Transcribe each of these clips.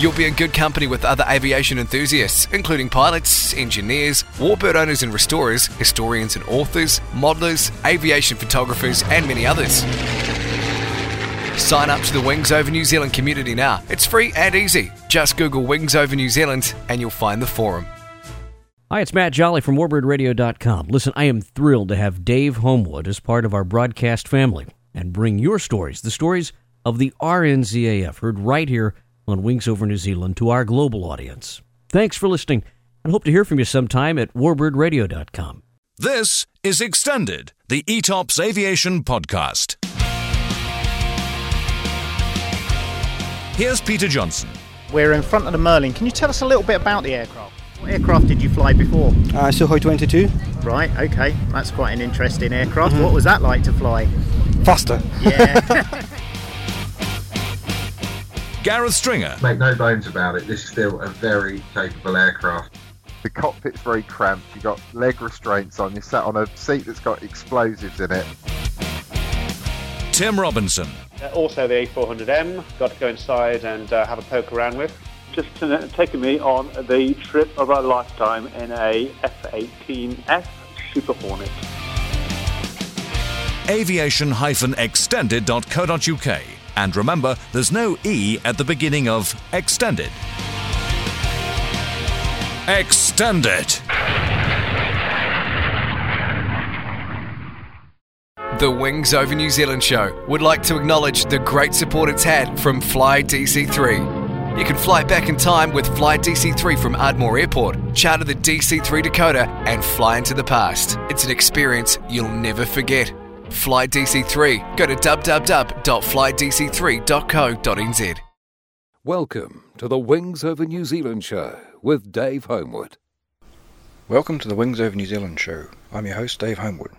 You'll be in good company with other aviation enthusiasts, including pilots, engineers, warbird owners and restorers, historians and authors, modelers, aviation photographers, and many others. Sign up to the Wings Over New Zealand community now. It's free and easy. Just Google Wings Over New Zealand and you'll find the forum. Hi, it's Matt Jolly from WarbirdRadio.com. Listen, I am thrilled to have Dave Homewood as part of our broadcast family and bring your stories, the stories of the RNZAF, heard right here on Wings Over New Zealand to our global audience. Thanks for listening and hope to hear from you sometime at WarbirdRadio.com. This is Extended, the ETOPS Aviation Podcast. Here's Peter Johnson. We're in front of the Merlin. Can you tell us a little bit about the aircraft? What aircraft did you fly before? Uh, Sukhoi 22. Right, okay. That's quite an interesting aircraft. Mm-hmm. What was that like to fly? Faster. Yeah. Gareth Stringer. Make no bones about it, this is still a very capable aircraft. The cockpit's very cramped, you've got leg restraints on, you're sat on a seat that's got explosives in it. Tim Robinson. Uh, also the A400M, got to go inside and uh, have a poke around with. Just taking me on the trip of a lifetime in a F-18F Super Hornet. Aviation-extended.co.uk and remember, there's no E at the beginning of extended. Extended. The Wings Over New Zealand show would like to acknowledge the great support it's had from Fly DC3. You can fly back in time with Fly DC3 from Ardmore Airport, charter the DC3 Dakota, and fly into the past. It's an experience you'll never forget. Fly DC3. Go to www.flydc3.co.nz. Welcome to the Wings Over New Zealand show with Dave Homewood. Welcome to the Wings Over New Zealand show. I'm your host, Dave Homewood.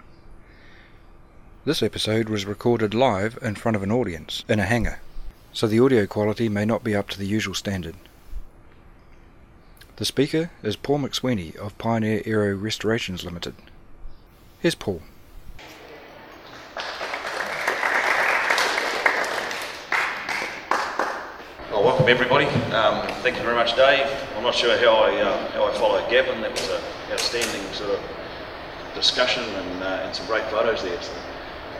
This episode was recorded live in front of an audience in a hangar, so the audio quality may not be up to the usual standard. The speaker is Paul McSweeny of Pioneer Aero Restorations Limited. Here's Paul. Well, welcome everybody. Um, thank you very much, Dave. I'm not sure how I uh, how I followed Gavin. That was an outstanding sort of discussion and, uh, and some great photos there. So,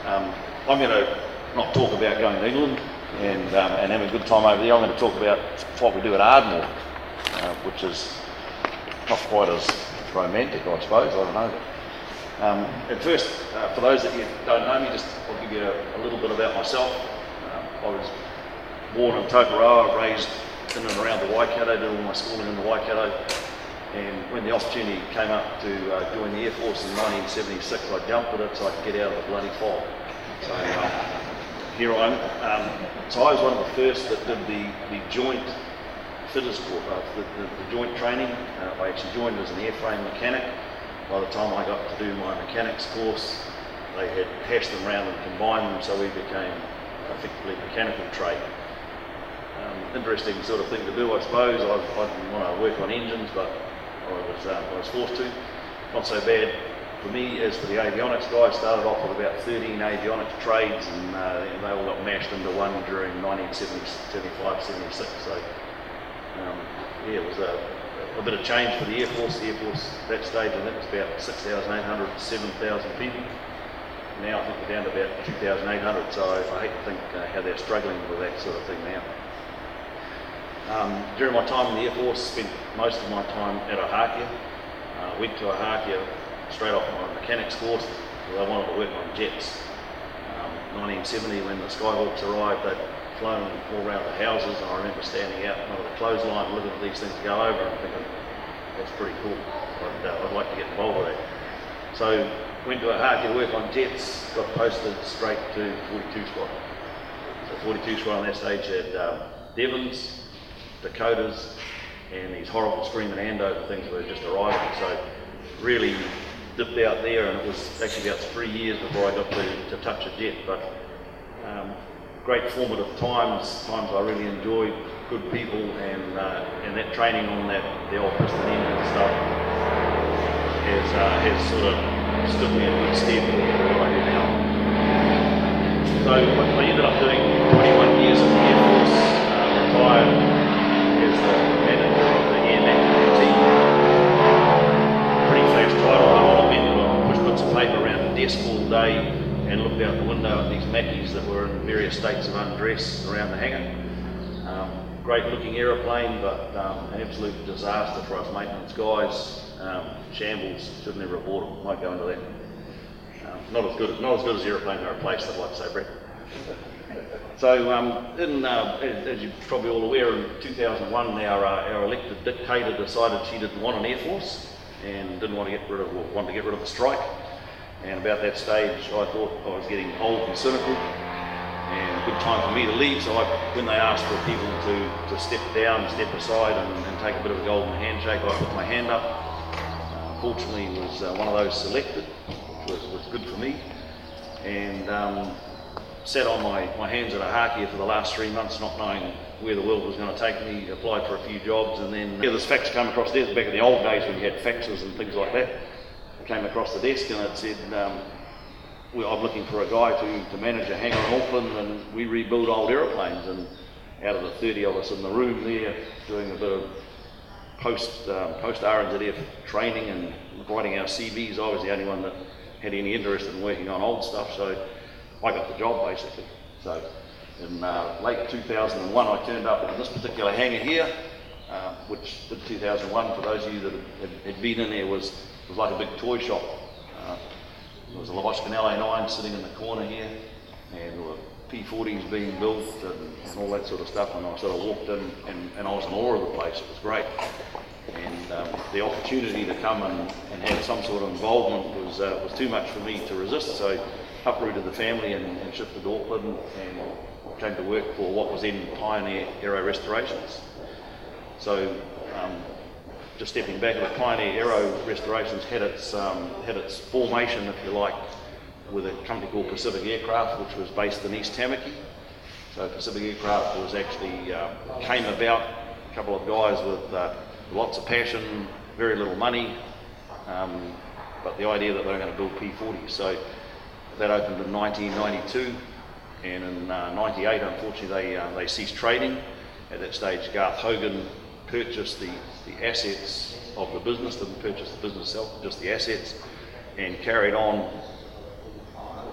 um, I'm going to not talk about going to England and um, and having a good time over there. I'm going to talk about what we do at Ardmore, uh, which is not quite as romantic, I suppose. I don't know. Um, at first, uh, for those that you don't know me, just I'll give you a, a little bit about myself. Uh, I was born in Tokoroa, raised in and around the Waikato, did all my schooling in the Waikato. And when the opportunity came up to uh, join the Air Force in 1976, I jumped at it so I could get out of the bloody fog. So uh, here I am. Um, so I was one of the first that did the, the joint fitters course, uh, the, the, the, joint training. Uh, I actually joined as an airframe mechanic. By the time I got to do my mechanics course, they had hashed them around and combined them so we became effectively mechanical trade um, interesting sort of thing to do, I suppose. I, I didn't want to work on engines, but I was, uh, I was forced to. Not so bad for me as for the avionics guys. Started off with about 13 avionics trades, and, uh, and they all got mashed into one during 1975, 76. So, um, yeah, it was a, a, bit of change for the Air Force. The Air Force that stage, and that was about 6,800, 7,000 people. Now I think we're down to about 2,800, so I hate to think uh, how they're struggling with that sort of thing now. Um, during my time in the Air Force, spent most of my time at Ohakea. Uh, went to Ohakea straight off my mechanics course because I wanted to work on jets. Um, 1970, when the Skyhawks arrived, they'd flown all around the houses, and I remember standing out under the clothesline looking at these things go over and thinking, that's pretty cool. I'd, uh, I'd like to get involved with that. So went to Ohakea to work on jets, got posted straight to 42 squad. So 42 squad on that stage had uh, Devons, Dakotas, and these horrible screaming Andover things were just arriving. So really dipped out there, and it was actually about three years before I got to, to touch a jet. But um, great formative times, times I really enjoyed, good people, and uh, and that training on that the old piston engine stuff has uh, has sort of stood me in good stead for what I do now. So I ended up doing 21 years in the Air Force, uh, retired as the of the team. Pretty fast title. I went to push bits of paper around the desk all day and looked out the window at these Macchis that were in various states of undress around the hangar. Um, great looking aeroplane, but um, an absolute disaster for us maintenance guys. Um, shambles, should never have bought them, might go into that. Um, not as good, not as good as the aeroplane they replaced, I'd like to say, Brett. So, um, in, uh, as, as, you're probably all aware, in 2001, our, uh, our elected dictator decided she didn't want an air force and didn't want to get rid of, wanted to get rid of the strike. And about that stage, I thought I was getting old and cynical, and a good time for me to leave. So, I, when they asked for people to, to step down, step aside, and, and take a bit of a golden handshake, I put my hand up. Uh, fortunately, was uh, one of those selected, which was, was good for me. And um, sat on my, my hands at Ohakea for the last three months, not knowing where the world was going to take me. Applied for a few jobs, and then yeah, this fax came across the desk back in the old days when you had faxes and things like that. It came across the desk and it said, um, well, I'm looking for a guy to, to manage a hangar in Auckland, and we rebuild old aeroplanes. And out of the 30 of us in the room there, doing a bit of post um, post RNZAF training and writing our CVs, I was the only one that had any interest in working on old stuff. So I got the job basically. So in uh, late 2001, I turned up in this particular hangar here, uh, which in 2001, for those of you that had, had, been in there, was was like a big toy shop. Uh, there was a Lavochkin LA9 sitting in the corner here, and there were P40s being built and, and, all that sort of stuff. And I sort of walked in, and, and I was in awe of the place. It was great. And um, the opportunity to come and, and have some sort of involvement was uh, was too much for me to resist. So uprooted the family and, and shifted to Auckland and came to work for what was then Pioneer Aero Restorations. So um, just stepping back, the Pioneer Aero Restorations had its, um, had its formation, if you like, with a company called Pacific Aircraft, which was based in East Tamaki. So Pacific Aircraft was actually uh, came about a couple of guys with uh, lots of passion, very little money, um, but the idea that they were going to build P40s. So that opened in 1992, and in uh, 98, unfortunately, they, uh, they ceased trading. At that stage, Garth Hogan purchased the, the assets of the business, didn't purchase the business itself, just the assets, and carried on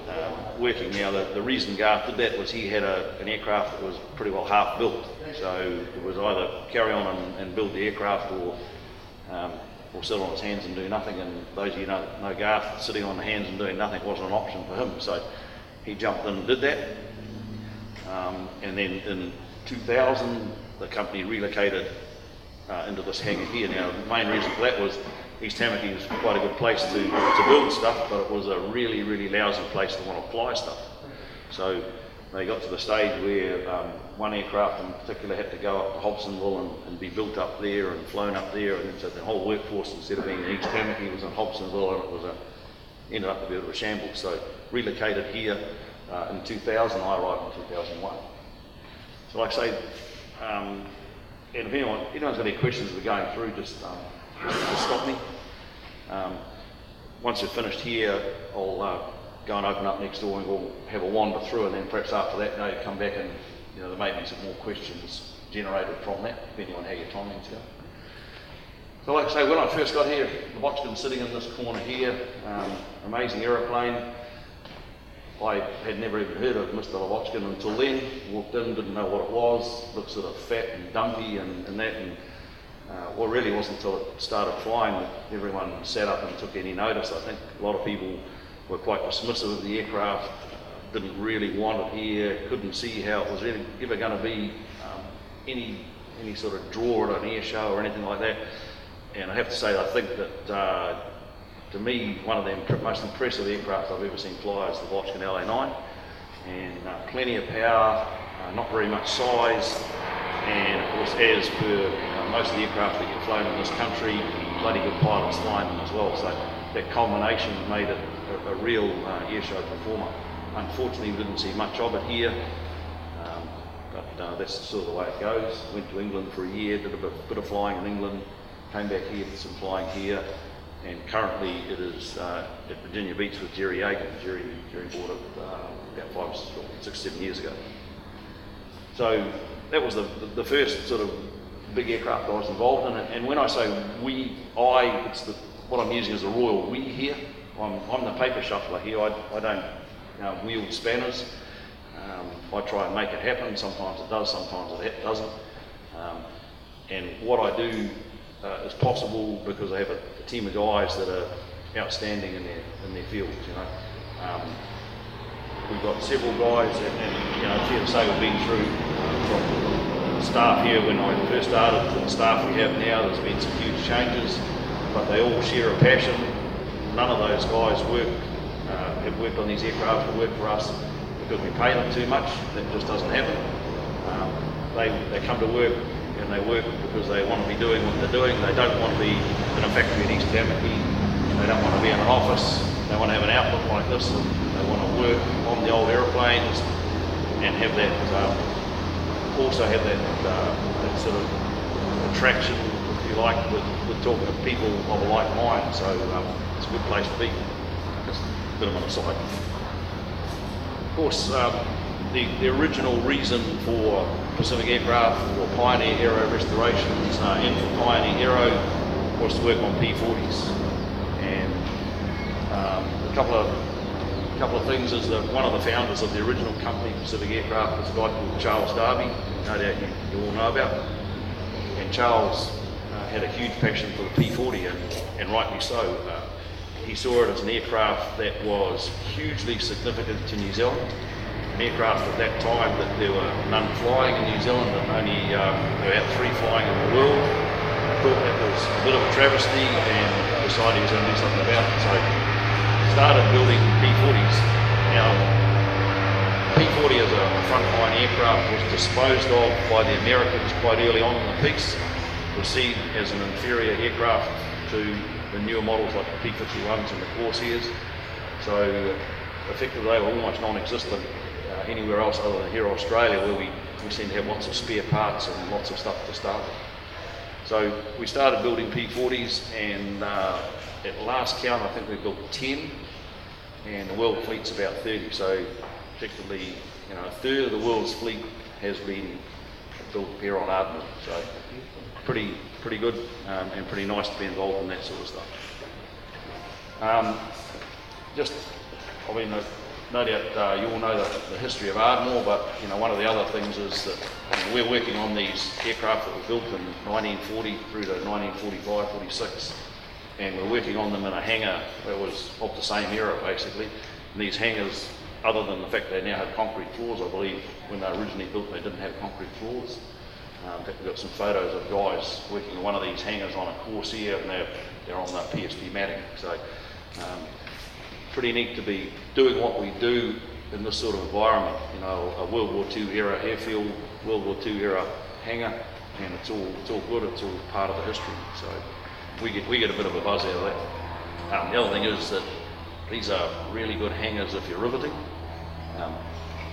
um, working. Now, the, the reason Garth did that was he had a, an aircraft that was pretty well half built. So it was either carry on and, and build the aircraft or um, or sit on his hands and do nothing. And those of you know, know Garth, sitting on the hands and doing nothing wasn't an option for him. So he jumped in and did that. Um, and then in 2000, the company relocated uh, into this hangar here. Now, the main reason for that was East Tamaki is quite a good place to, to build stuff, but it was a really, really lousy place to want to fly stuff. So they got to the stage where um, one aircraft in particular had to go up to Hobsonville and, and, be built up there and flown up there, and so the whole workforce instead of being in East Tamaki was in Hobsonville, and it was a ended up a bit of a shambles. So relocated here uh, in 2000. I arrived in 2001. So like I say, um, and if anyone anyone's got any questions we're going through, just, um, just stop me. Um, once you're finished here, I'll uh, go and open up next door and we'll have a wander through, and then perhaps after that, know, come back and you know there may be some more questions generated from that, depending on how your timings go. So, like I say, when I first got here, the Lavochkin sitting in this corner here, um, amazing aeroplane. I had never even heard of Mr. Lavochkin until then. Walked in, didn't know what it was. Looked sort of fat and dumpy and, and that. And uh, well, really wasn't until it started flying that everyone sat up and took any notice. I think a lot of people were quite dismissive of the aircraft, didn't really want it here, couldn't see how it was really ever going to be um, any any sort of draw at an air show or anything like that. And I have to say, I think that uh, to me, one of the most impressive aircraft I've ever seen fly is the Lavochkin LA9, and uh, plenty of power, uh, not very much size, and of course, as per most of the aircraft that get flown in this country, bloody good pilots flying them as well. So that combination made it a, a real uh, airshow performer. Unfortunately, we didn't see much of it here, um, but uh, that's sort of the way it goes. Went to England for a year, did a bit, bit of flying in England, came back here, did some flying here, and currently it is uh, at Virginia Beach with Jerry Yagan. Jerry, Jerry bought it uh, about five, six, seven years ago. So that was the, the first sort of big aircraft I was involved in. And when I say we, I, it's the, what I'm using is a royal we here. I'm, I'm the paper shuffler here. I, I don't you know, wield spanners. Um, I try and make it happen. Sometimes it does, sometimes it doesn't. Um, and what I do uh, is possible because I have a, a, team of guys that are outstanding in their in their fields. You know, um, we've got several guys, and, and you know, fair we've been through uh, from staff here when I first started to the staff we have now. There's been some huge changes, but they all share a passion. None of those guys work uh, have worked on these aircraft to work for us because we pay them too much. That just doesn't happen. Um, they they come to work and they work because they want to be doing what they're doing. They don't want to be in a factory in East Tamaki. They don't want to be in an office. They want to have an outlook like this. And they want to work on the old aeroplanes and have that, um, also have that, uh, that sort of attraction, like, with, with talking to people of a like mind. So um, it's a good place to be. Just a bit of an aside. Of course, um, the, the original reason for Pacific Aircraft or Pioneer Aero restorations uh, Pioneer Aero was to work on P40s. And um, a couple of a couple of things is that one of the founders of the original company, Pacific Aircraft, was a guy called Charles Darby, no doubt you, you all know about. And Charles had a huge passion for the P40, and, and rightly so. Uh, he saw it as an aircraft that was hugely significant to New Zealand An aircraft at that time that there were none flying in New Zealand and only um, about three flying in the world. Thought that was a bit of a travesty and decided he was going to do something about it. So started building P40s. Now, P40 as a frontline aircraft was disposed of by the Americans quite early on in the piece, perceived as an inferior aircraft to the newer models like the P51s and the Corsairs. So effectively they were almost non-existent anywhere else other than here in Australia where we, we seem to have lots of spare parts and lots of stuff to start with. So we started building P40s and uh, at last count I think we built 10 and the world fleet's about 30 so effectively you know a third of the world's fleet has been built here on Ardmore so pretty pretty good um, and pretty nice to be involved in that sort of stuff. Um, just I mean no doubt uh, you all know the, the, history of Ardmore, but you know one of the other things is that we're working on these aircraft that were built in 1940 through to 1945, 46, and we're working on them in a hangar that was of the same era basically. And these hangars, other than the fact they now have concrete floors, I believe when they were originally built they didn't have concrete floors. Um, fact, we've got some photos of guys working in one of these hangars on a Corsair, and they're, they're on the PSP matting. So. Um, pretty neat to be doing what we do in this sort of environment. You know, a World War II era airfield, World War II era hangar, and it's all it's all good. It's all part of the history. So we get we get a bit of a buzz out of that. Um, the other thing is that these are really good hangars if you're riveting. Um,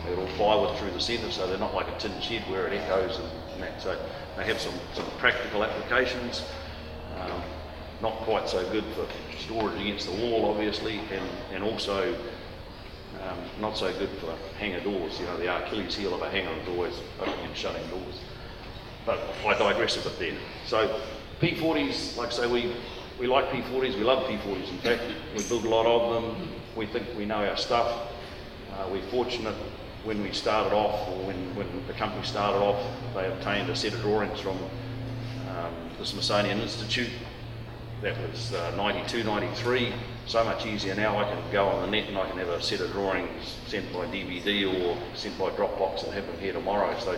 they're all plywood through the centre, so they're not like a tin shed where it echoes and, and that. So they have some, some practical applications. Um, not quite so good for storage against the wall, obviously, and, and also um, not so good for hangar doors. You know, the Achilles heel of a hangar is always opening and shutting doors. But I digress a bit there. So P40s, like I say, we, we like P40s, we love P40s. In fact, we build a lot of them. We think we know our stuff. Uh, we're fortunate when we started off, or when, when the company started off, they obtained a set of drawings from um, the Smithsonian Institute that was uh, 92, 93. So much easier now. I can go on the net and I can have a set of drawings sent by DVD or sent by Dropbox and have them here tomorrow. So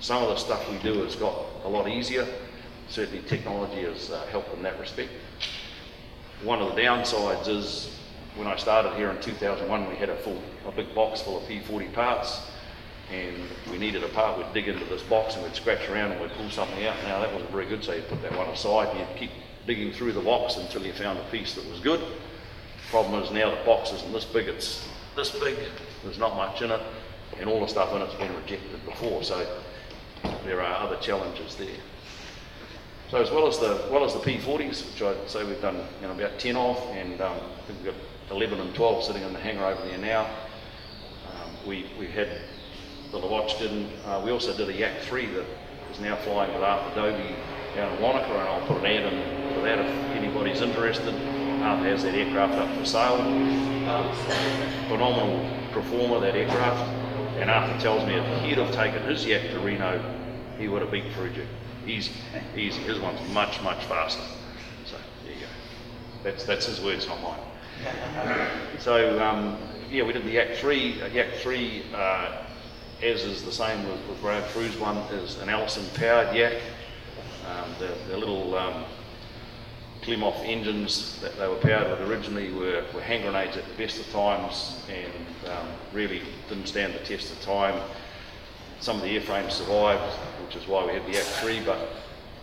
some of the stuff we do has got a lot easier. Certainly technology has uh, helped in that respect. One of the downsides is when I started here in 2001, we had a full, a big box full of P40 parts. and we needed a part, we'd dig into this box and we'd scratch around and we'd pull something out. Now that wasn't very good, so you'd put that one aside and you'd keep digging through the box until you found a piece that was good. Problem is now the box isn't this big, it's this big, there's not much in it, and all the stuff in it's been rejected before, so there are other challenges there. So as well as the well as the P40s, which I'd say we've done you know, about 10 of, and um, I think we've got 11 and 12 sitting in the hangar over there now. Um, we, we had the Lavochkin, uh, we also did a Yak 3 that is now flying with Arthur Dobie down in Wanaka, and I'll put an ad in for that if anybody's interested. Arthur has that aircraft up for sale. Um, phenomenal performer, that aircraft. And Arthur tells me if he'd have taken his Yak to Reno, he would have beat Frugic. Easy, easy. His one's much, much faster. So there you go. That's that's his words, not mine. So um, yeah, we did the Yak 3. Uh, Yak 3, uh, as is the same with, with Crew's one, is an Allison powered Yak. Um, the, the little um, Klimov engines that they were powered with originally were, were hand grenades at the best of times and um, really didn't stand the test of time. Some of the airframes survived, which is why we had the Yak 3, but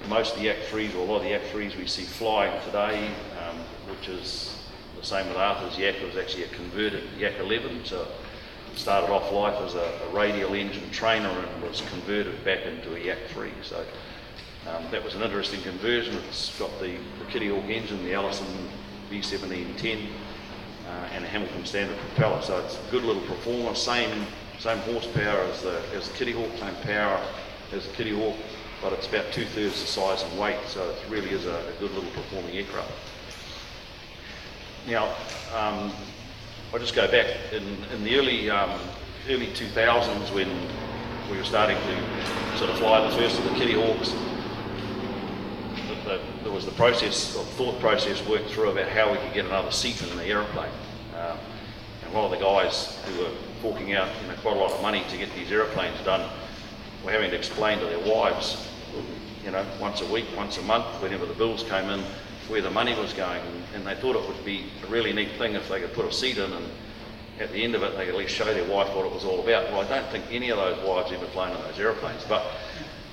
most of the Yak 3s, or a lot of the Yak 3s we see flying today, um, which is the same with Arthur's Yak, it was actually a converted Yak 11, so it started off life as a, a radial engine trainer and was converted back into a Yak 3. So um, that was an interesting conversion. It's got the, the Kitty Hawk engine, the Allison V1710, uh, and a Hamilton standard propeller. So it's a good little performer, same same horsepower as the as the Kitty Hawk, same power as the Kitty Hawk, but it's about two thirds the size and weight. So it really is a, a good little performing aircraft. Now, um, I'll just go back in, in the early um, early 2000s when we were starting to sort of fly the first of the Kitty Hawks the, there was the process, or thought process worked through about how we could get another seat in the aeroplane. Um, and one of the guys who were forking out you know, quite a lot of money to get these aeroplanes done were having to explain to their wives, you know, once a week, once a month, whenever the bills came in, where the money was going. And, they thought it would be a really neat thing if they could put a seat in and at the end of it they could at least show their wife what it was all about. Well, I don't think any of those wives ever flown in those aeroplanes, but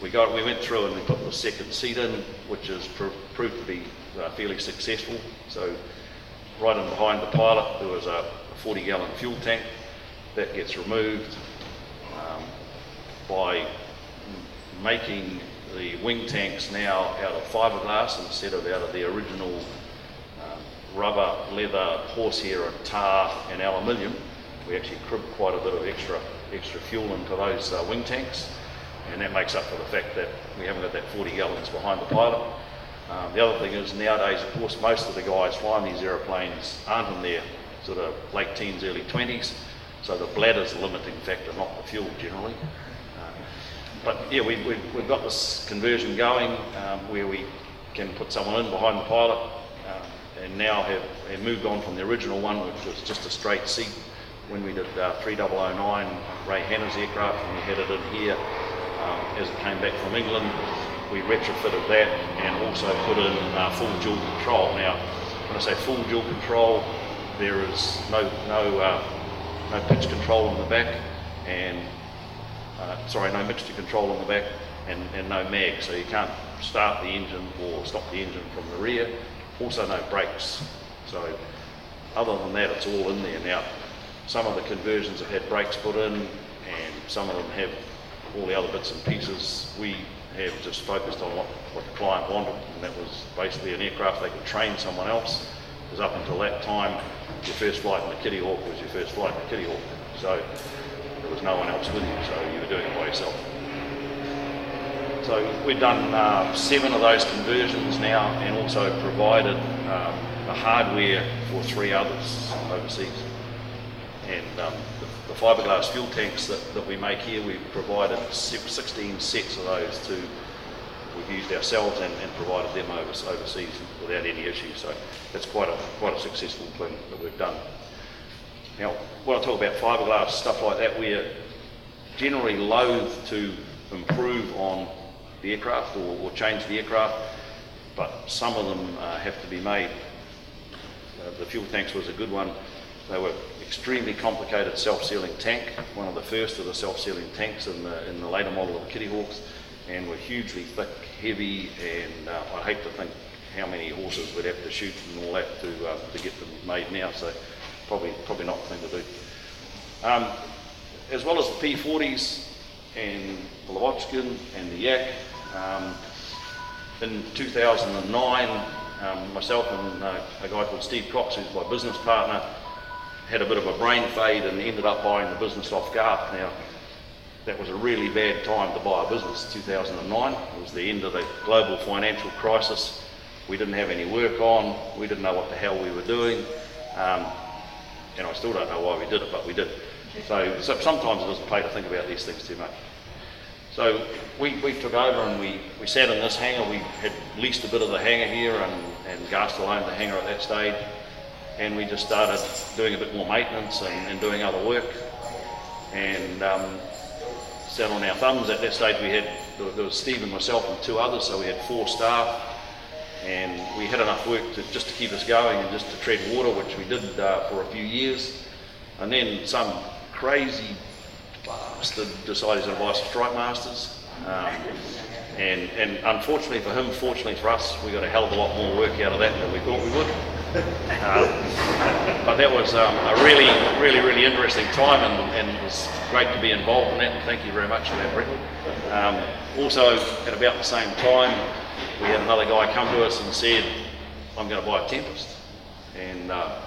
we got we went through and we put the second seat in, which has pr- proved to be uh, fairly successful. So right in behind the pilot there was a 40 gallon fuel tank that gets removed um, by making the wing tanks now out of fiberglass instead of out of the original um, rubber, leather, horsehair and tar and aluminium. We actually crib quite a bit of extra extra fuel into those uh, wing tanks and that makes up for the fact that we haven't got that 40 gallons behind the pilot. Um, the other thing is nowadays, of course, most of the guys flying these aeroplanes aren't in their sort of late teens, early 20s, so the bladder's a limiting factor, not the fuel generally. Uh, but yeah, we, we, we've got this conversion going um, where we can put someone in behind the pilot uh, and now have, have, moved on from the original one, which was just a straight seat when we did uh, 3009 Ray Hanna's aircraft and we had it in here um, as it came back from England. We retrofitted that and also put in uh, full dual control. Now, when I say full dual control, there is no no uh, no pitch control in the back, and uh, sorry, no mixture control on the back, and, and no mag, so you can't start the engine or stop the engine from the rear. Also, no brakes. So, other than that, it's all in there now. Some of the conversions have had brakes put in, and some of them have all the other bits and pieces, we have just focused on what, what the client wanted, and that was basically an aircraft they could train someone else. Because up until that time, your first flight in the Kitty Hawk was your first flight in the Kitty Hawk. So there was no one else with you, so you were doing it by yourself. So we've done uh, seven of those conversions now and also provided um, the hardware for three others overseas. And um, fiberglass fuel tanks that, that we make here, we've provided 16 sets of those to, we've used ourselves and, and provided them overseas without any issues. So that's quite a, quite a successful thing that we've done. Now, when I talk about fiberglass, stuff like that, we're generally loath to improve on the aircraft or, or change the aircraft, but some of them uh, have to be made. Uh, the fuel tanks was a good one they were extremely complicated self-sealing tank, one of the first of the self-sealing tanks in the, in the later model of the Kitty Hawks, and were hugely thick, heavy, and uh, I hate to think how many horses we'd have to shoot and all that to, uh, to get them made now, so probably, probably not the thing to do. Um, as well as the P40s and the Lavochkin and the Yak, um, in 2009, um, myself and uh, a guy called Steve Cox, who's my business partner, had a bit of a brain fade and ended up buying the business off Garth. Now, that was a really bad time to buy a business, 2009. It was the end of the global financial crisis. We didn't have any work on. We didn't know what the hell we were doing. Um, and I still don't know why we did it, but we did. So, so sometimes it doesn't pay to think about these things too much. So we, we took over and we, we sat in this hangar. We had leased a bit of the hangar here and, and Garstel owned the hangar at that stage. And we just started doing a bit more maintenance and, and doing other work. And um, sat on our thumbs. At that stage we had, there was Steve and myself and two others, so we had four staff. And we had enough work to, just to keep us going and just to tread water, which we did uh, for a few years. And then some crazy bastard decided to buy some Strike Masters. Um, and, and unfortunately for him, fortunately for us, we got a hell of a lot more work out of that than we thought we would. Um, but that was um, a really, really, really interesting time and, and, it was great to be involved in that and thank you very much for that, Brett. Um, also, at about the same time, we had another guy come to us and said, I'm going to buy a Tempest. And uh,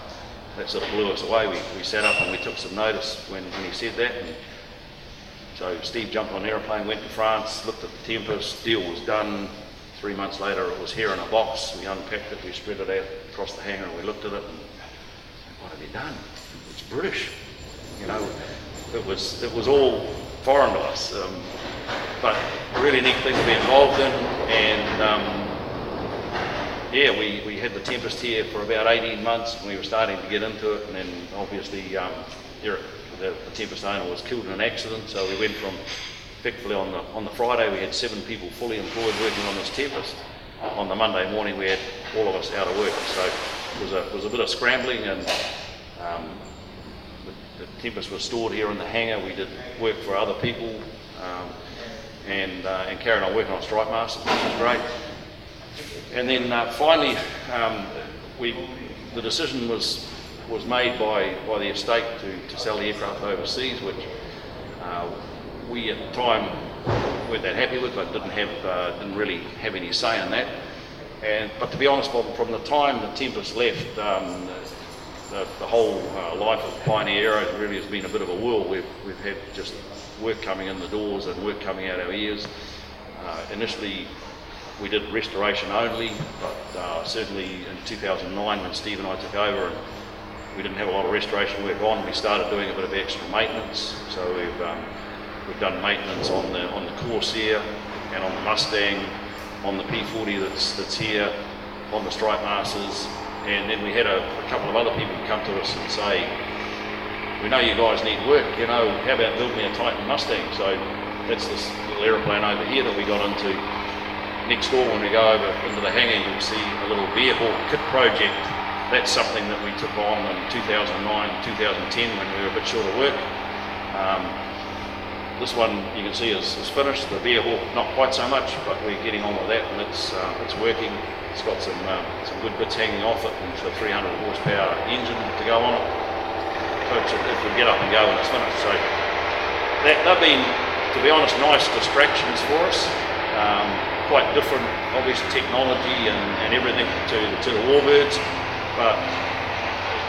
that sort of blew us away. We, we sat up and we took some notice when, when he said that. And so Steve jumped on an aeroplane, went to France, looked at the Tempest, deal was done. Three months later, it was here in a box. We unpacked it, we spread it out across the hangar, and we looked at it. And what have you done? It's British. You know, it was it was all foreign to us, um, but a really neat thing to be involved in. And um, yeah, we, we had the Tempest here for about 18 months, and we were starting to get into it. And then obviously, um, Eric, the, the Tempest owner, was killed in an accident, so we went from effectively on the on the Friday we had seven people fully employed working on this Tempest. On the Monday morning we had all of us out of work, so it was a it was a bit of scrambling and. Um, the, the Tempest was stored here in the hangar. We did work for other people um, and, uh, and carried on working on Strike Masters, which was great. And then uh, finally, um, we, the decision was, was made by, by the estate to, to sell the aircraft overseas, which uh, we at the time weren't that happy with, but didn't have uh, didn't really have any say in that. And but to be honest, from, from the time the Tempest left, um, the, the, whole uh, life of Pioneer Aero really has been a bit of a whirl. We've we've had just work coming in the doors and work coming out our ears. Uh, initially, we did restoration only, but uh, certainly in 2009 when Steve and I took over and we didn't have a lot of restoration work on, we started doing a bit of extra maintenance. So we've um, we've done maintenance on the on the Corsair and on the Mustang, on the P40 that's that's here, on the Strike Masters, and then we had a, a couple of other people come to us and say, we know you guys need work, you know, how about build me a Titan Mustang? So that's this little aeroplane over here that we got into next door when we go over into the hangar, you'll see a little vehicle kit project. That's something that we took on in 2009, 2010 when we were a bit short of work. Um, this one you can see is, is, finished. The vehicle not quite so much, but we're getting on with that and it's uh, it's working. It's got some uh, some good bits hanging off it and it's a 300 horsepower engine to go on it. It can get up and go in it's finished. So that, they've been, to be honest, nice distractions for us. Um, quite different, obviously, technology and, and everything to, to the Warbirds, but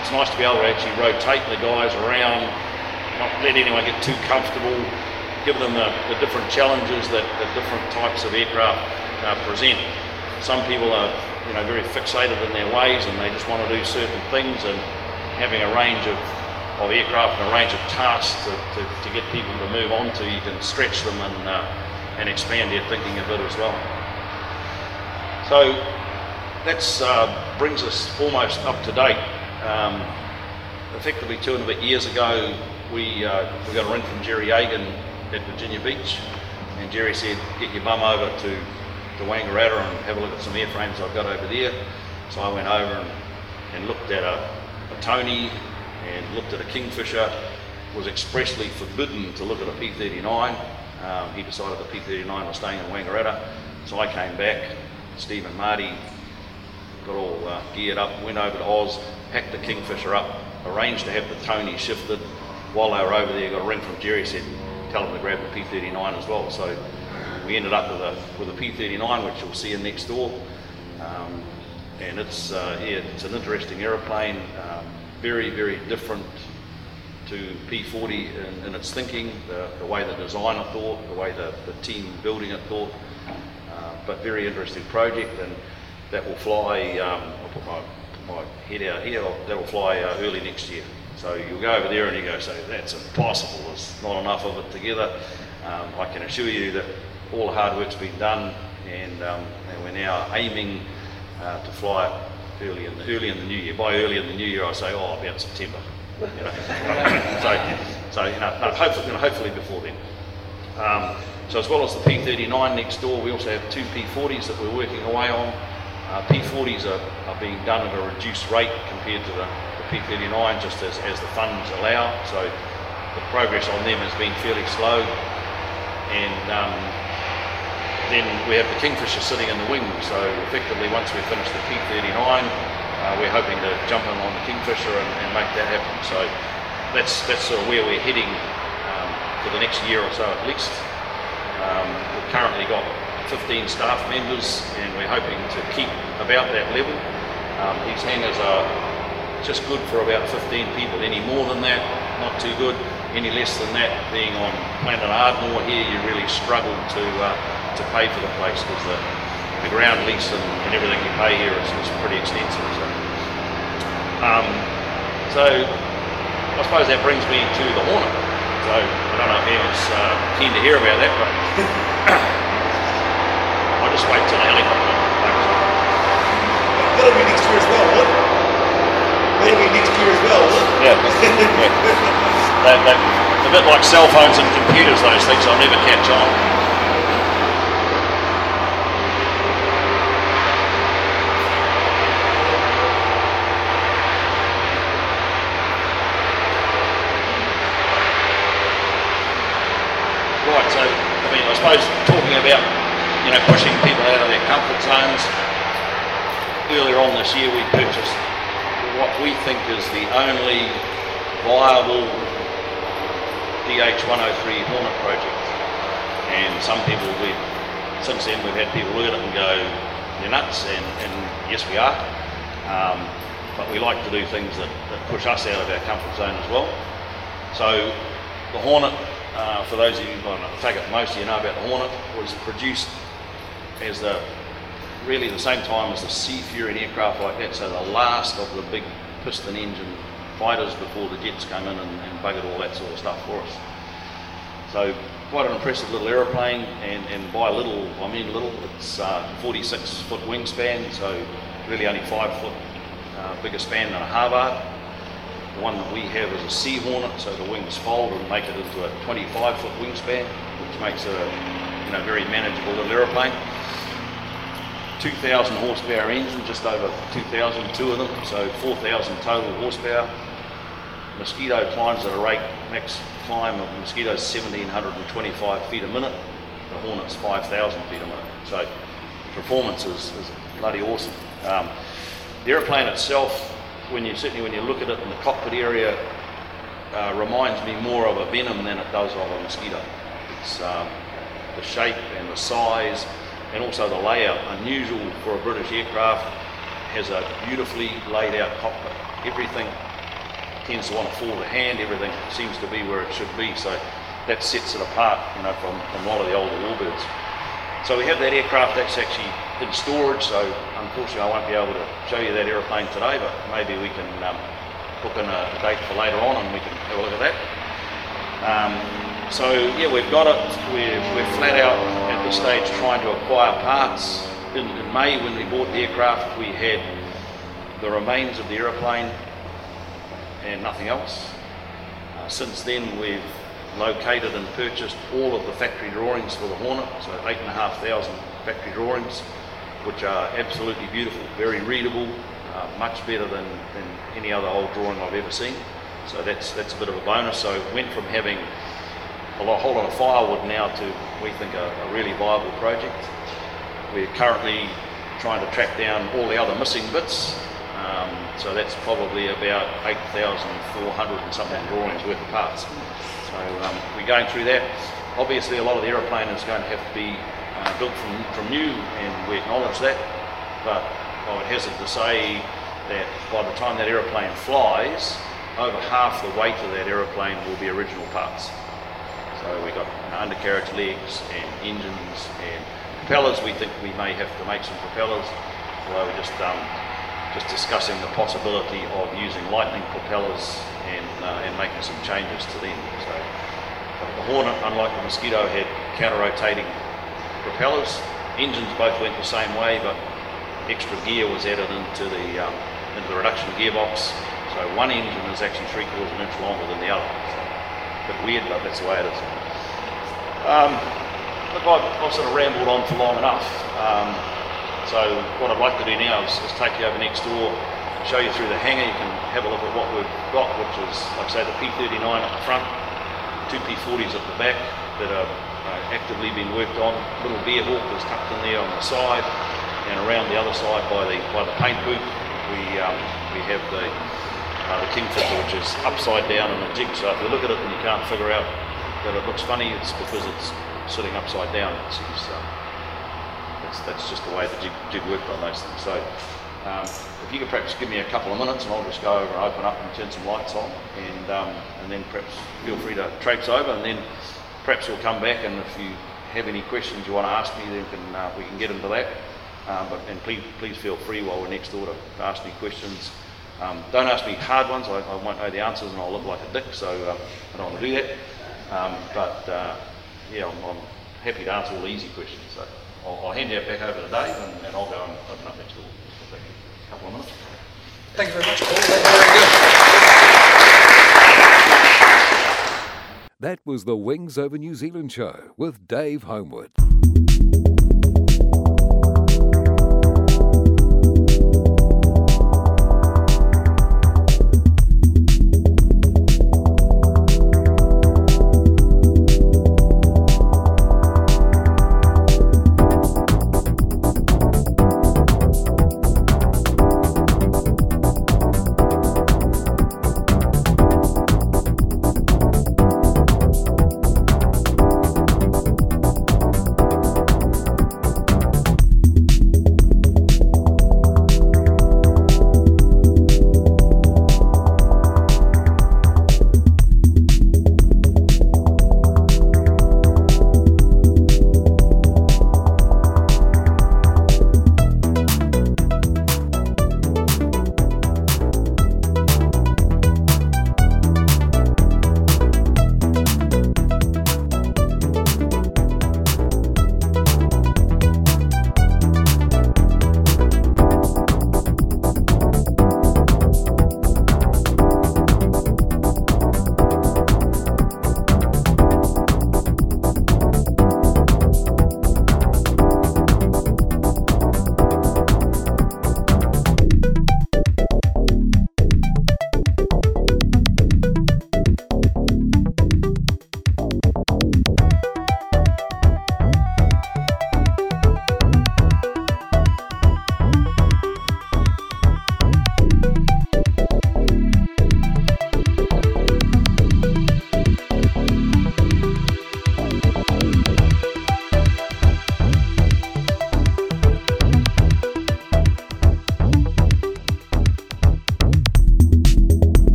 it's nice to be able to actually rotate the guys around, not let anyone get too comfortable, give them the, the different challenges that the different types of aircraft uh, present. Some people are, you know, very fixated in their ways and they just want to do certain things, and having a range of, of aircraft and a range of tasks to, to, to get people to move on to, you can stretch them and uh, and expand their thinking a bit as well. So that uh, brings us almost up to date. Um, effectively, two and a bit years ago, we, uh, we got a ring from Jerry Yagan at Virginia Beach, and Jerry said, "Get your bum over to to Wangaratta and have a look at some airframes I've got over there." So I went over and, and looked at a, a Tony and looked at a Kingfisher, was expressly forbidden to look at a P39. Um, he decided the P39 was staying in Wangaratta, so I came back. Steve and Marty got all uh, geared up, went over to Oz, packed the Kingfisher up, arranged to have the Tony shifted. While they were over there, got a ring from Jerry, said, tell them to grab the P39 as well. So we ended up with a, with a P39, which you'll see in next door. Um, and it's, uh, yeah, it's an interesting aeroplane, um, very, very different to P40 in, in its thinking, the, the, way the designer thought, the way the, the team building it thought. Uh, but very interesting project, and that will fly. Um, I'll put my, my head out here. That will fly uh, early next year. So you'll go over there and you go, say that's impossible. There's not enough of it together. Um, I can assure you that all the hard work's been done, and, um, and we're now aiming uh, to fly it early in the early in the new year. By early in the new year, I say, oh, about September. You know? so, so you know, no, hopefully, you know, hopefully before then. Um, so as well as the P39 next door, we also have two P40s that we're working away on. Uh, P40s are, are being done at a reduced rate compared to the, the P39, just as, as the funds allow. So the progress on them has been fairly slow. And um, then we have the Kingfisher sitting in the wing. So effectively, once we finish the P39, uh, we're hoping to jump in on the Kingfisher and, and, make that happen. So that's that's sort of where we're heading um, for the next year or so at least. Um, we've currently got 15 staff members, and we're hoping to keep about that level. Um, these hangars are just good for about 15 people. Any more than that, not too good. Any less than that, being on Planet Ardmore here, you really struggle to uh, to pay for the place because the, the ground lease and, and, everything you pay here is, is pretty extensive. So, um, so I suppose that brings me to the Hornet. So I don't know if anyone's uh, keen to hear about that, but I'll just wait till the helicopter. That'll be next year as well, what? That'll be next year as well, what? Yeah. yeah. they, they, a bit like cell phones and computers, those things, I'll never catch on. suppose talking about pushing people out of their comfort zones. Earlier on this year, we purchased what we think is the only viable DH103 Hornet project. And some people, we since then we've had people look at it and go, "You're nuts," and, and yes, we are. Um, but we like to do things that, that push us out of our comfort zone as well. So the Hornet uh, for those of you, well, in fact, most of you know about the Hornet, was produced as the really the same time as the Sea Fury aircraft like that. So the last of the big piston engine fighters before the jets came in and, and buggered all that sort of stuff for us. So quite an impressive little aeroplane, and, and by little I mean little. It's uh, 46 foot wingspan, so really only five foot uh, bigger span than a Harvard. The one that we have is a Sea Hornet, so the wings fold and make it into a 25 foot wingspan, which makes it a know, very manageable little aeroplane. 2,000 horsepower engine, just over 2,000, two of them, so 4,000 total horsepower. Mosquito climbs at a rate, max climb of Mosquito 1,725 feet a minute. The Hornet's 5,000 feet a minute. So performance is, is bloody awesome. Um, the aeroplane itself when you certainly when you look at it in the cockpit area, uh, reminds me more of a Venom than it does of a mosquito. It's um, the shape and the size, and also the layout. Unusual for a British aircraft. Has a beautifully laid out cockpit. Everything tends to want to fall to hand. Everything seems to be where it should be. So that sets it apart, you know, from, from a lot of the older warbirds. So we have that aircraft that's actually in storage, so unfortunately I won't be able to show you that aeroplane today, but maybe we can um, book in a, date for later on and we can have a look at that. Um, so yeah, we've got it. We're, we're flat out at this stage trying to acquire parts. In, in May when we bought the aircraft, we had the remains of the aeroplane and nothing else. Uh, since then, we've located and purchased all of the factory drawings for the Hornet, so eight and a half thousand factory drawings, which are absolutely beautiful, very readable, uh, much better than, than any other old drawing I've ever seen. So that's that's a bit of a bonus. So went from having a lot, whole lot of firewood now to we think a, a really viable project. We're currently trying to track down all the other missing bits. Um, so that's probably about 8,400 and something drawings worth of parts. So um, we're going through that. Obviously, a lot of the aeroplane is going to have to be uh, built from, from new, and we acknowledge that. But I would hazard to say that by the time that aeroplane flies, over half the weight of that aeroplane will be original parts. So we've got undercarriage legs and engines and propellers. We think we may have to make some propellers, although we're just um, just discussing the possibility of using lightning propellers and uh, and making some changes to them. So the Hornet, unlike the Mosquito, had counter-rotating propellers. Engines both went the same way, but extra gear was added into the um, into the reduction gearbox. So one engine is actually three quarters of an inch longer than the other. So, bit weird, but that's the way it is. Um, look, I've, I've, sort of rambled on for long enough. Um, so what I'd like to do now is, is, take you over next door, show you through the hangar. You can have a look at what we've got, which is, like I say, the P39 at the front, two P40s at the back that are uh, actively being worked on. Little Bearhawk is tucked in there on the side, and around the other side by the by the paint booth, we um, we have the uh, the Kingfisher, which is upside down in a jig. So if you look at it and you can't figure out that it looks funny, it's because it's sitting upside down. It's, it's, um, that's just the way the jig, jig worked on those things. So um, if you could perhaps give me a couple of minutes and I'll just go over and open up and turn some lights on and, um, and then perhaps feel free to traipse over and then perhaps we'll come back and if you have any questions you want to ask me then can, uh, we can get into that. Um, but, and please, please feel free while we're next door to ask me questions. Um, don't ask me hard ones, I, I, won't know the answers and I'll look like a dick, so uh, I don't want to do that. Um, but uh, yeah, I'm, I'm, happy to answer all the easy questions. So I'll, I'll hand you back over to Dave and, and, I'll go and open up next door. So take a couple of minutes. Thank you very much, Paul. That was the Wings Over New Zealand show with Dave Homewood.